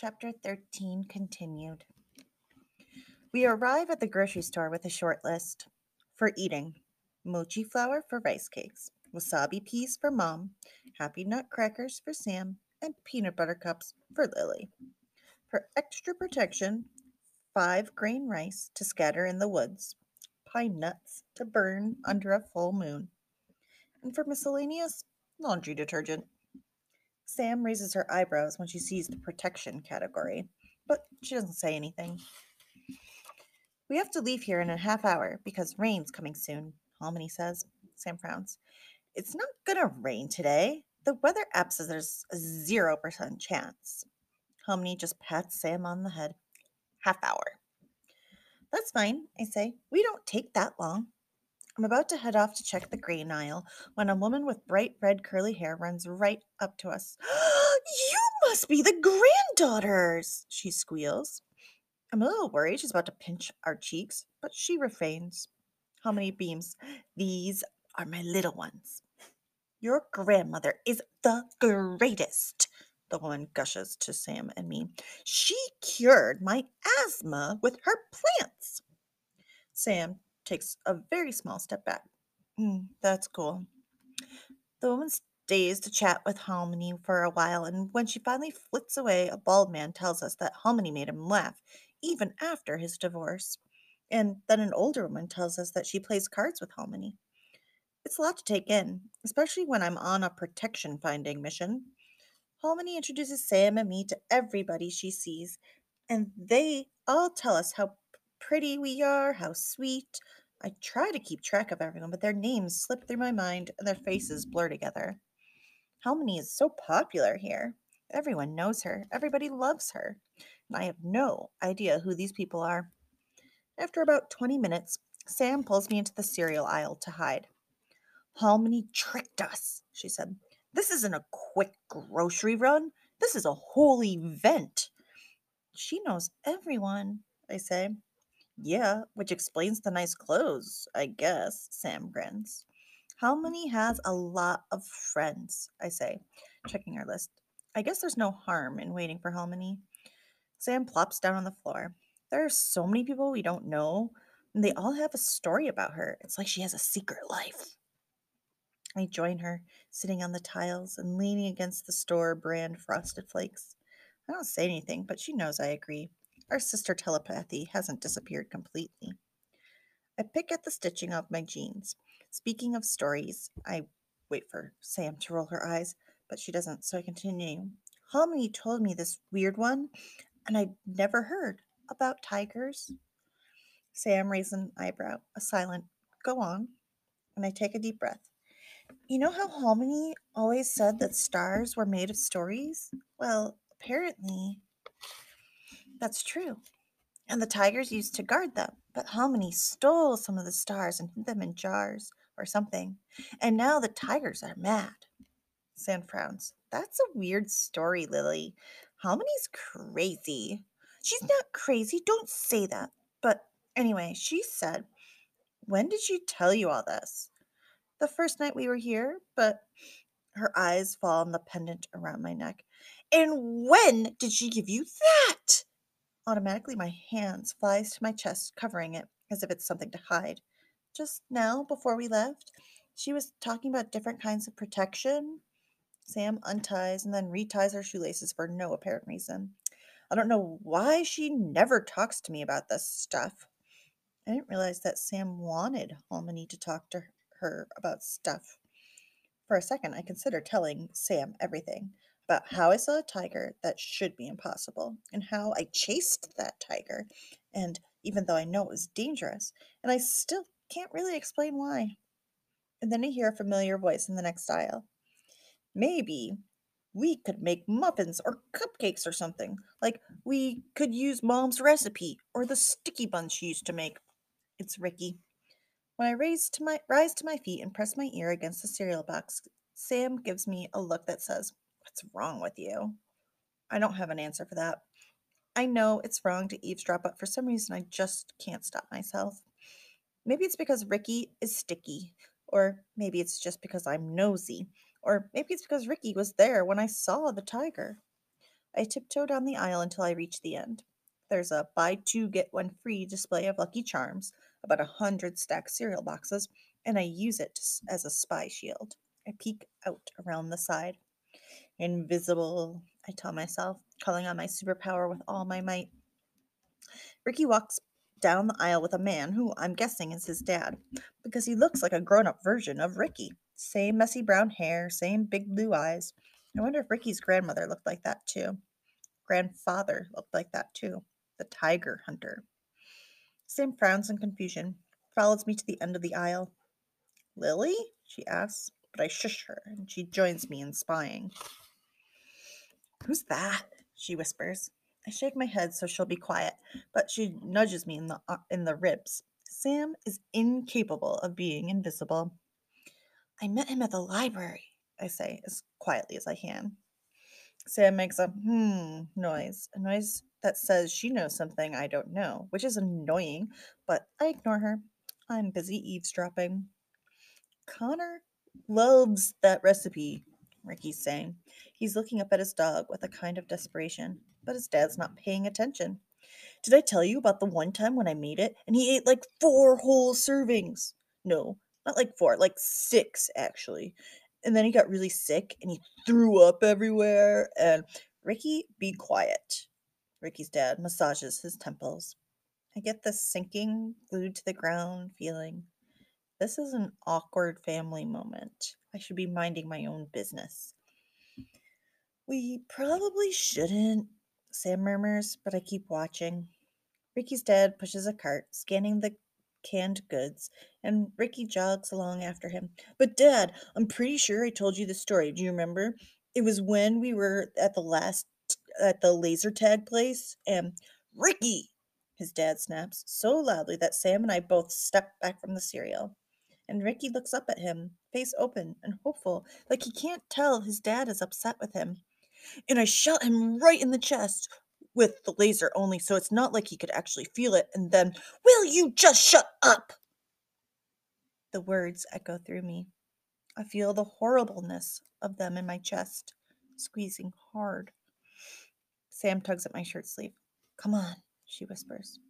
Chapter 13 continued. We arrive at the grocery store with a short list. For eating, mochi flour for rice cakes, wasabi peas for mom, happy nut crackers for Sam, and peanut butter cups for Lily. For extra protection, five grain rice to scatter in the woods, pine nuts to burn under a full moon. And for miscellaneous, laundry detergent. Sam raises her eyebrows when she sees the protection category, but she doesn't say anything. We have to leave here in a half hour because rain's coming soon, Halmoni says. Sam frowns. It's not gonna rain today. The weather app says there's a 0% chance. Halmoni just pats Sam on the head. Half hour. That's fine, I say. We don't take that long. I'm about to head off to check the grain aisle when a woman with bright red curly hair runs right up to us. you must be the granddaughters, she squeals. I'm a little worried she's about to pinch our cheeks, but she refrains. Halmoni beams? These are my little ones. Your grandmother is the greatest, the woman gushes to Sam and me. She cured my asthma with her plants. Sam takes a very small step back. Mm, that's cool. The woman stays to chat with Halmoni for a while, and when she finally flits away, a bald man tells us that Halmoni made him laugh, even after his divorce. And then an older woman tells us that she plays cards with Halmoni. It's a lot to take in, especially when I'm on a protection finding mission. Halmoni introduces Sam and me to everybody she sees, and they all tell us how pretty we are, how sweet. I try to keep track of everyone, but their names slip through my mind and their faces blur together. Halmoni is so popular here. Everyone knows her, everybody loves her, and I have no idea who these people are. After about 20 minutes, Sam pulls me into the cereal aisle to hide. Halmoni tricked us, she said. This isn't a quick grocery run. This is a whole event. She knows everyone, I say. Yeah, which explains the nice clothes, I guess, Sam grins. Halmoni has a lot of friends, I say, checking our list. I guess there's no harm in waiting for Halmoni. Sam plops down on the floor. There are so many people we don't know, and they all have a story about her. It's like she has a secret life. I join her, sitting on the tiles and leaning against the store brand frosted flakes. I don't say anything, but she knows I agree. Our sister telepathy hasn't disappeared completely. I pick at the stitching of my jeans. Speaking of stories, I wait for Sam to roll her eyes, but she doesn't, so I continue. Halmoni told me this weird one, and I'd never heard about tigers. Sam raises an eyebrow, a silent, go on, and I take a deep breath. You know how Halmoni always said that stars were made of stories? Well, apparently that's true. And the tigers used to guard them, but Halmoni stole some of the stars and hid them in jars or something. And now the tigers are mad. Sam frowns. That's a weird story, Lily. Halmoni's crazy. She's not crazy. Don't say that. But anyway, she said, When did she tell you all this? The first night we were here, but her eyes fall on the pendant around my neck. And when did she give you that? Automatically, my hands flies to my chest, covering it as if it's something to hide. Just now, before we left, she was talking about different kinds of protection. Sam unties and then reties her shoelaces for no apparent reason. I don't know why she never talks to me about this stuff. I didn't realize that Sam wanted Halmoni to talk to her about stuff. For a second, I considered telling Sam everything about how I saw a tiger that should be impossible, and how I chased that tiger, and even though I know it was dangerous, and I still can't really explain why. And then I hear a familiar voice in the next aisle. Maybe we could make muffins or cupcakes or something. Like we could use mom's recipe or the sticky buns she used to make. It's Ricky. When I raise to my rise to my feet and press my ear against the cereal box, Sam gives me a look that says, What's wrong with you? I don't have an answer for that. I know it's wrong to eavesdrop, but for some reason I just can't stop myself. Maybe it's because Ricky is sticky, or maybe it's just because I'm nosy. Or maybe it's because Ricky was there when I saw the tiger. I tiptoe down the aisle until I reach the end. There's a buy two, get one free display of Lucky Charms, about a hundred stacked cereal boxes, and I use it as a spy shield. I peek out around the side. Invisible, I tell myself, calling on my superpower with all my might. Ricky walks down the aisle with a man who I'm guessing is his dad, because he looks like a grown up version of Ricky. Same messy brown hair, same big blue eyes. I wonder if Ricky's grandmother looked like that too. Grandfather looked like that too. The tiger hunter. Sam frowns in confusion, follows me to the end of the aisle. Lily? she asks, but I shush her and she joins me in spying. Who's that? she whispers. I shake my head so she'll be quiet, but she nudges me in the uh, in the ribs. Sam is incapable of being invisible. I met him at the library, I say as quietly as I can. Sam makes a hmm noise, a noise that says she knows something I don't know, which is annoying, but I ignore her. I'm busy eavesdropping. Connor loves that recipe, Ricky's saying. He's looking up at his dog with a kind of desperation, but his dad's not paying attention. Did I tell you about the one time when I made it and he ate like four whole servings? No, not like four, like six actually. And then he got really sick and he threw up everywhere. And Ricky, be quiet. Ricky's dad massages his temples. I get this sinking, glued to the ground feeling. This is an awkward family moment. I should be minding my own business. We probably shouldn't, Sam murmurs, but I keep watching. Ricky's dad pushes a cart, scanning the canned goods, and Ricky jogs along after him. But, Dad, I'm pretty sure I told you the story. Do you remember? It was when we were at the last, at the laser tag place, and Ricky, his dad snaps so loudly that Sam and I both step back from the cereal. And Ricky looks up at him, face open and hopeful, like he can't tell his dad is upset with him. And I shot him right in the chest with the laser only, so it's not like he could actually feel it. And then, Will you just shut up? The words echo through me. I feel the horribleness of them in my chest, squeezing hard. Sam tugs at my shirt sleeve. Come on, she whispers.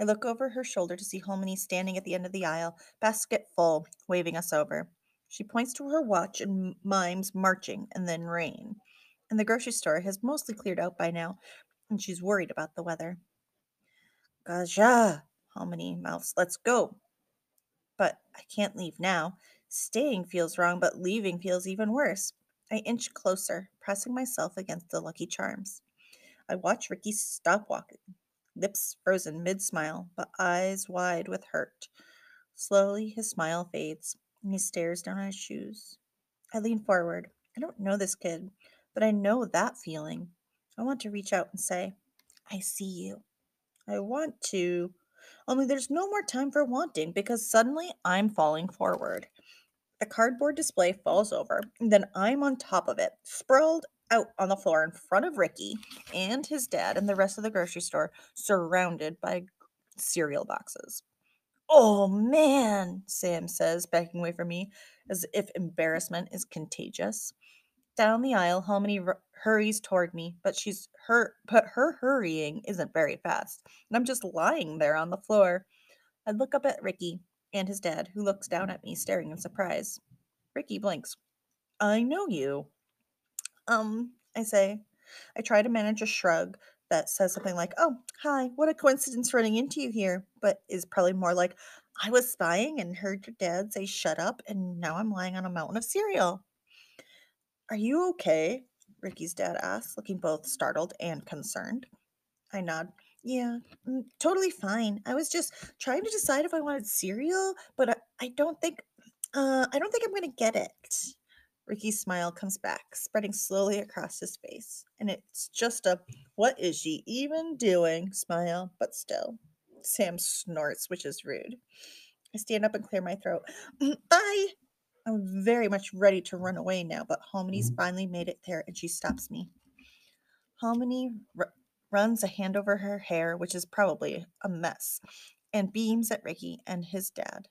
I look over her shoulder to see Halmoni standing at the end of the aisle, basket full, waving us over. She points to her watch and mimes marching and then rain. And the grocery store has mostly cleared out by now, and she's worried about the weather. Gaja, Halmoni mouths, let's go. But I can't leave now. Staying feels wrong, but leaving feels even worse. I inch closer, pressing myself against the Lucky Charms. I watch Ricky stop walking, lips frozen mid smile, but eyes wide with hurt. Slowly, his smile fades, and he stares down at his shoes. I lean forward. I don't know this kid, but I know that feeling. I want to reach out and say, I see you. I want to, only there's no more time for wanting because suddenly I'm falling forward. The cardboard display falls over, and then I'm on top of it, sprawled out on the floor in front of Ricky and his dad and the rest of the grocery store, surrounded by cereal boxes. Oh man, Sam says, backing away from me as if embarrassment is contagious. Down the aisle, Halmoni r- hurries toward me, but she's her but her hurrying isn't very fast, and I'm just lying there on the floor. I look up at Ricky and his dad, who looks down at me, staring in surprise. Ricky blinks. I know you. Um, I say. I try to manage a shrug that says something like, Oh, hi, what a coincidence running into you here, but is probably more like, I was spying and heard your dad say shut up, and now I'm lying on a mountain of cereal. Are you okay? Ricky's dad asks, looking both startled and concerned. I nod. Yeah, mm, totally fine. I was just trying to decide if I wanted cereal, but I, I don't think uh I don't think I'm gonna get it. Ricky's smile comes back, spreading slowly across his face, and it's just a what is she even doing smile, but still. Sam snorts, which is rude. I stand up and clear my throat. "Mm, Bye. I'm very much ready to run away now, but Halmoni's finally made it there and she stops me. Halmoni r- runs a hand over her hair, which is probably a mess, and beams at Ricky and his dad.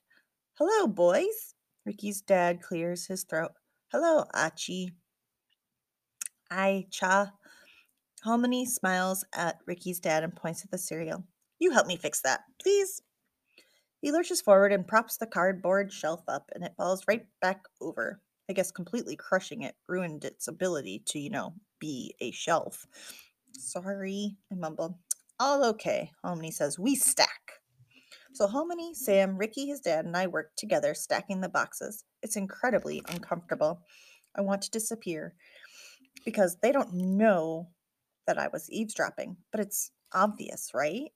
Hello, boys. Ricky's dad clears his throat. Hello, Achi. Ai cha. Halmoni smiles at Ricky's dad and points at the cereal. You help me fix that, please. He lurches forward and props the cardboard shelf up, and it falls right back over. I guess completely crushing it ruined its ability to, you know, be a shelf. Sorry, I mumble. All okay, Halmoni says. We stack. So Halmoni, Sam, Ricky, his dad, and I work together stacking the boxes. It's incredibly uncomfortable. I want to disappear because they don't know that I was eavesdropping, but it's obvious, right?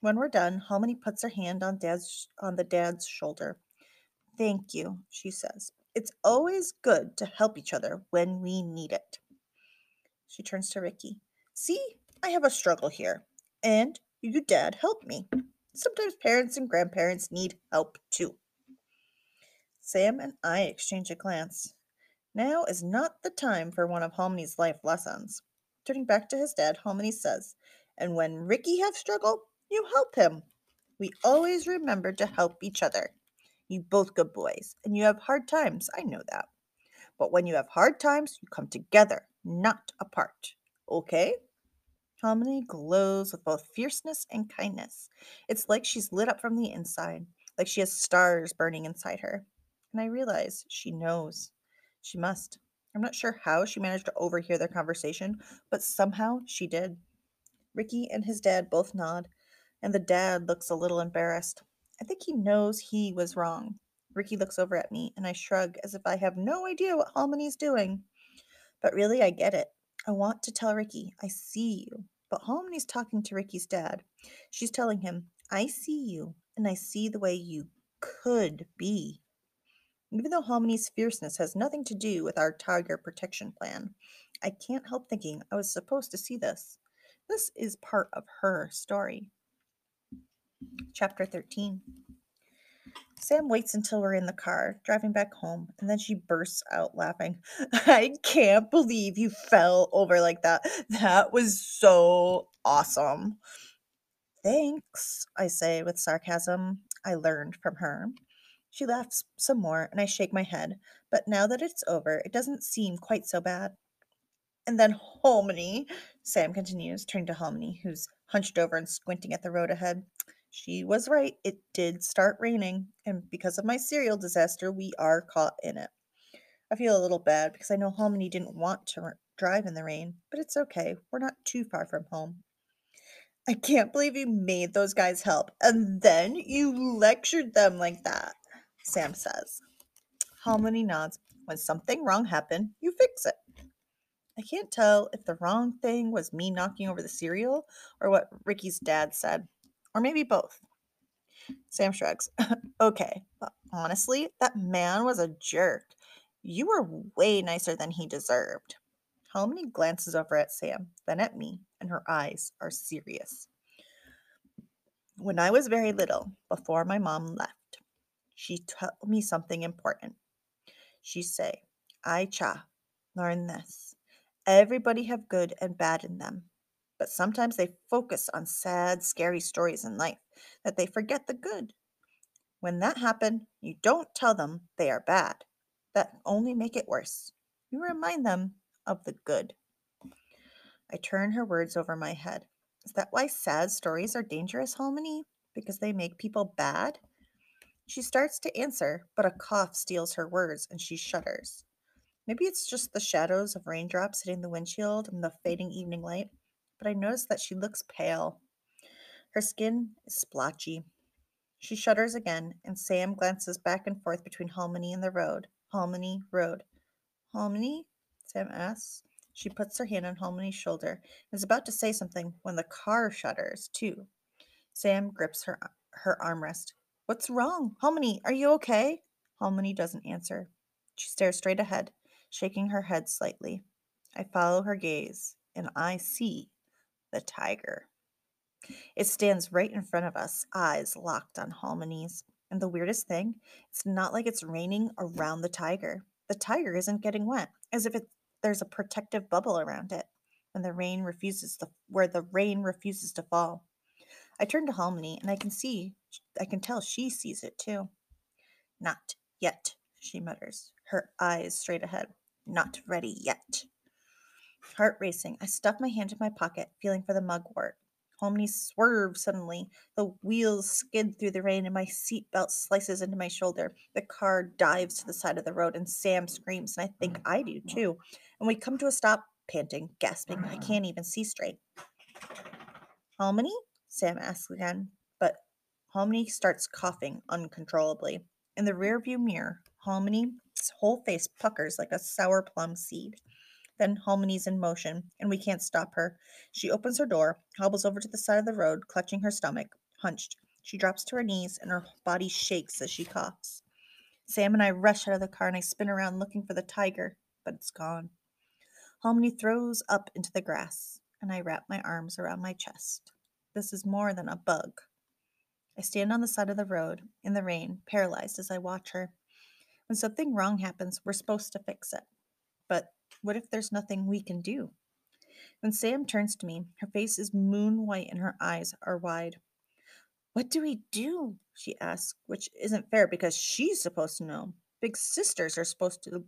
When we're done, Halmoni puts her hand on dad's on the dad's shoulder. Thank you, she says. It's always good to help each other when we need it. She turns to Ricky. See, I have a struggle here, and you, dad, help me. Sometimes parents and grandparents need help too. Sam and I exchange a glance. Now is not the time for one of Halmoni's life lessons. Turning back to his dad, Halmoni says, And when Ricky have struggle, you help him. We always remember to help each other. You both good boys, and you have hard times, I know that. But when you have hard times, you come together, not apart. Okay? Halmoni glows with both fierceness and kindness. It's like she's lit up from the inside, like she has stars burning inside her. And I realize she knows. She must. I'm not sure how she managed to overhear their conversation, but somehow she did. Ricky and his dad both nod, and the dad looks a little embarrassed. I think he knows he was wrong. Ricky looks over at me, and I shrug as if I have no idea what Halmoni's doing. But really, I get it. I want to tell Ricky, I see you. But Halmoni's talking to Ricky's dad. She's telling him, I see you, and I see the way you could be. Even though Halmoni's fierceness has nothing to do with our tiger protection plan, I can't help thinking I was supposed to see this. This is part of her story. Chapter 13 Sam waits until we're in the car, driving back home, and then she bursts out laughing. I can't believe you fell over like that. That was so awesome. Thanks, I say with sarcasm I learned from her. She laughs some more, and I shake my head, but now that it's over, it doesn't seem quite so bad. And then Halmoni, Sam continues, turning to Halmoni, who's hunched over and squinting at the road ahead. She was right. It did start raining, and because of my cereal disaster, we are caught in it. I feel a little bad because I know Halmoni didn't want to drive in the rain, but it's okay. We're not too far from home. I can't believe you made those guys help, and then you lectured them like that, Sam says. Halmoni nods. When something wrong happened, you fix it. I can't tell if the wrong thing was me knocking over the cereal or what Ricky's dad said, or maybe both. Sam shrugs. okay, but honestly, that man was a jerk. You were way nicer than he deserved. Halmoni glances over at Sam, then at me, and her eyes are serious. When I was very little, before my mom left, she told me something important. She say, I cha, learn this. Everybody have good and bad in them, but sometimes they focus on sad, scary stories in life that they forget the good. When that happen, you don't tell them they are bad. That only make it worse. You remind them of the good. I turn her words over my head. Is that why sad stories are dangerous, Halmoni? Because they make people bad? She starts to answer, but a cough steals her words and she shudders. Maybe it's just the shadows of raindrops hitting the windshield and the fading evening light, but I notice that she looks pale. Her skin is splotchy. She shudders again, and Sam glances back and forth between Halmoni and the road. Halmoni, road. Halmoni? Sam asks. She puts her hand on Halmoni's shoulder and is about to say something when the car shudders, too. Sam grips her, her armrest. What's wrong? Halmoni, are you okay? Halmoni doesn't answer. She stares straight ahead, shaking her head slightly. I follow her gaze, and I see the tiger. It stands right in front of us, eyes locked on Halmoni's. And the weirdest thing, it's not like it's raining around the tiger. The tiger isn't getting wet, as if it, there's a protective bubble around it, and the rain refuses to where the rain refuses to fall. I turn to Halmoni, and I can see, I can tell she sees it too. Not yet, she mutters, her eyes straight ahead. Not ready yet. Heart racing, I stuff my hand in my pocket, feeling for the mugwort. Halmoni swerves suddenly. The wheels skid through the rain, and my seatbelt slices into my shoulder. The car dives to the side of the road, and Sam screams, and I think I do too. And we come to a stop, panting, gasping. I can't even see straight. Halmoni? Sam asks again, but Halmoni starts coughing uncontrollably. In the rearview mirror, Halmoni's whole face puckers like a sour plum seed. Then Halmoni's in motion, and we can't stop her. She opens her door, hobbles over to the side of the road, clutching her stomach, hunched. She drops to her knees, and her body shakes as she coughs. Sam and I rush out of the car, and I spin around looking for the tiger, but it's gone. Halmoni throws up into the grass, and I wrap my arms around my chest. This is more than a bug. I stand on the side of the road in the rain, paralyzed as I watch her. When something wrong happens, we're supposed to fix it. But what if there's nothing we can do? When Sam turns to me, her face is moon white and her eyes are wide. What do we do? she asks, which isn't fair because she's supposed to know. Big sisters are supposed to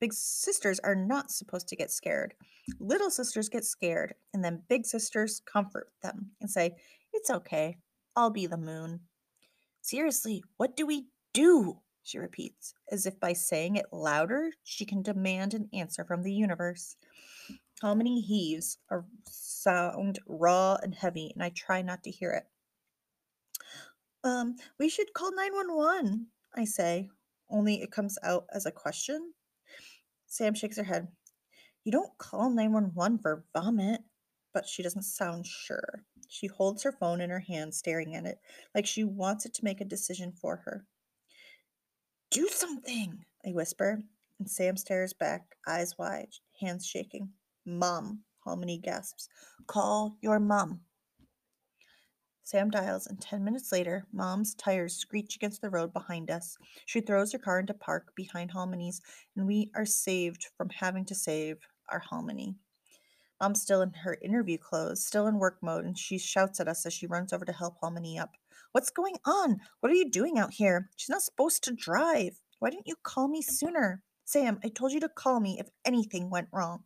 big sisters are not supposed to get scared. Little sisters get scared, and then big sisters comfort them and say, It's okay. I'll be the moon. Seriously, what do we do? she repeats, as if by saying it louder, she can demand an answer from the universe. Halmoni heaves, a sound raw and heavy, and I try not to hear it. Um, we should call 911, I say, only it comes out as a question. Sam shakes her head. You don't call 911 for vomit, but she doesn't sound sure. She holds her phone in her hand, staring at it, like she wants it to make a decision for her. Do something, I whisper, and Sam stares back, eyes wide, hands shaking. Mom, Halmoni gasps. Call your mom. Sam dials, and ten minutes later, Mom's tires screech against the road behind us. She throws her car into park behind Halmoni's, and we are saved from having to save our Halmoni. Mom's still in her interview clothes, still in work mode, and she shouts at us as she runs over to help Halmoni up. What's going on? What are you doing out here? She's not supposed to drive. Why didn't you call me sooner? Sam, I told you to call me if anything went wrong.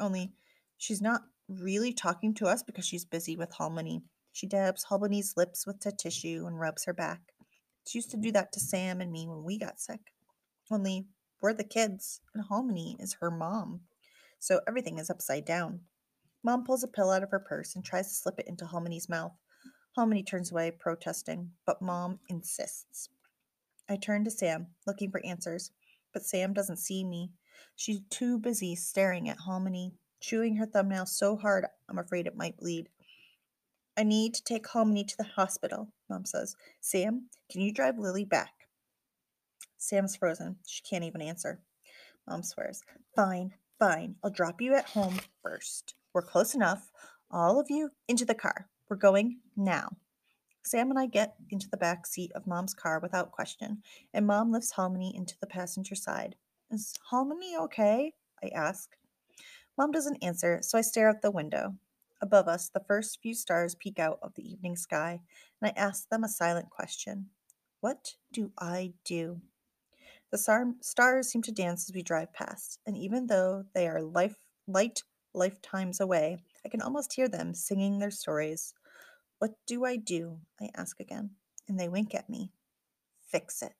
Only she's not really talking to us because she's busy with Halmoni. She dabs Halmoni's lips with a tissue and rubs her back. She used to do that to Sam and me when we got sick. Only we're the kids, and Halmoni is her mom. So everything is upside down. Mom pulls a pill out of her purse and tries to slip it into Halmoni's mouth. Halmoni turns away, protesting, but Mom insists. I turn to Sam, looking for answers, but Sam doesn't see me. She's too busy staring at Halmoni, chewing her thumbnail so hard I'm afraid it might bleed. I need to take Halmoni to the hospital, Mom says. Sam, can you drive Lily back? Sam's frozen. She can't even answer. Mom swears. Fine, fine. I'll drop you at home first. We're close enough. All of you into the car. We're going now. Sam and I get into the back seat of Mom's car without question, and Mom lifts Halmoni into the passenger side. Is Halmoni okay? I ask. Mom doesn't answer, so I stare out the window. Above us, the first few stars peek out of the evening sky, and I ask them a silent question What do I do? The star- stars seem to dance as we drive past, and even though they are life- light lifetimes away, I can almost hear them singing their stories what do I do? I ask again, and they wink at me. Fix it.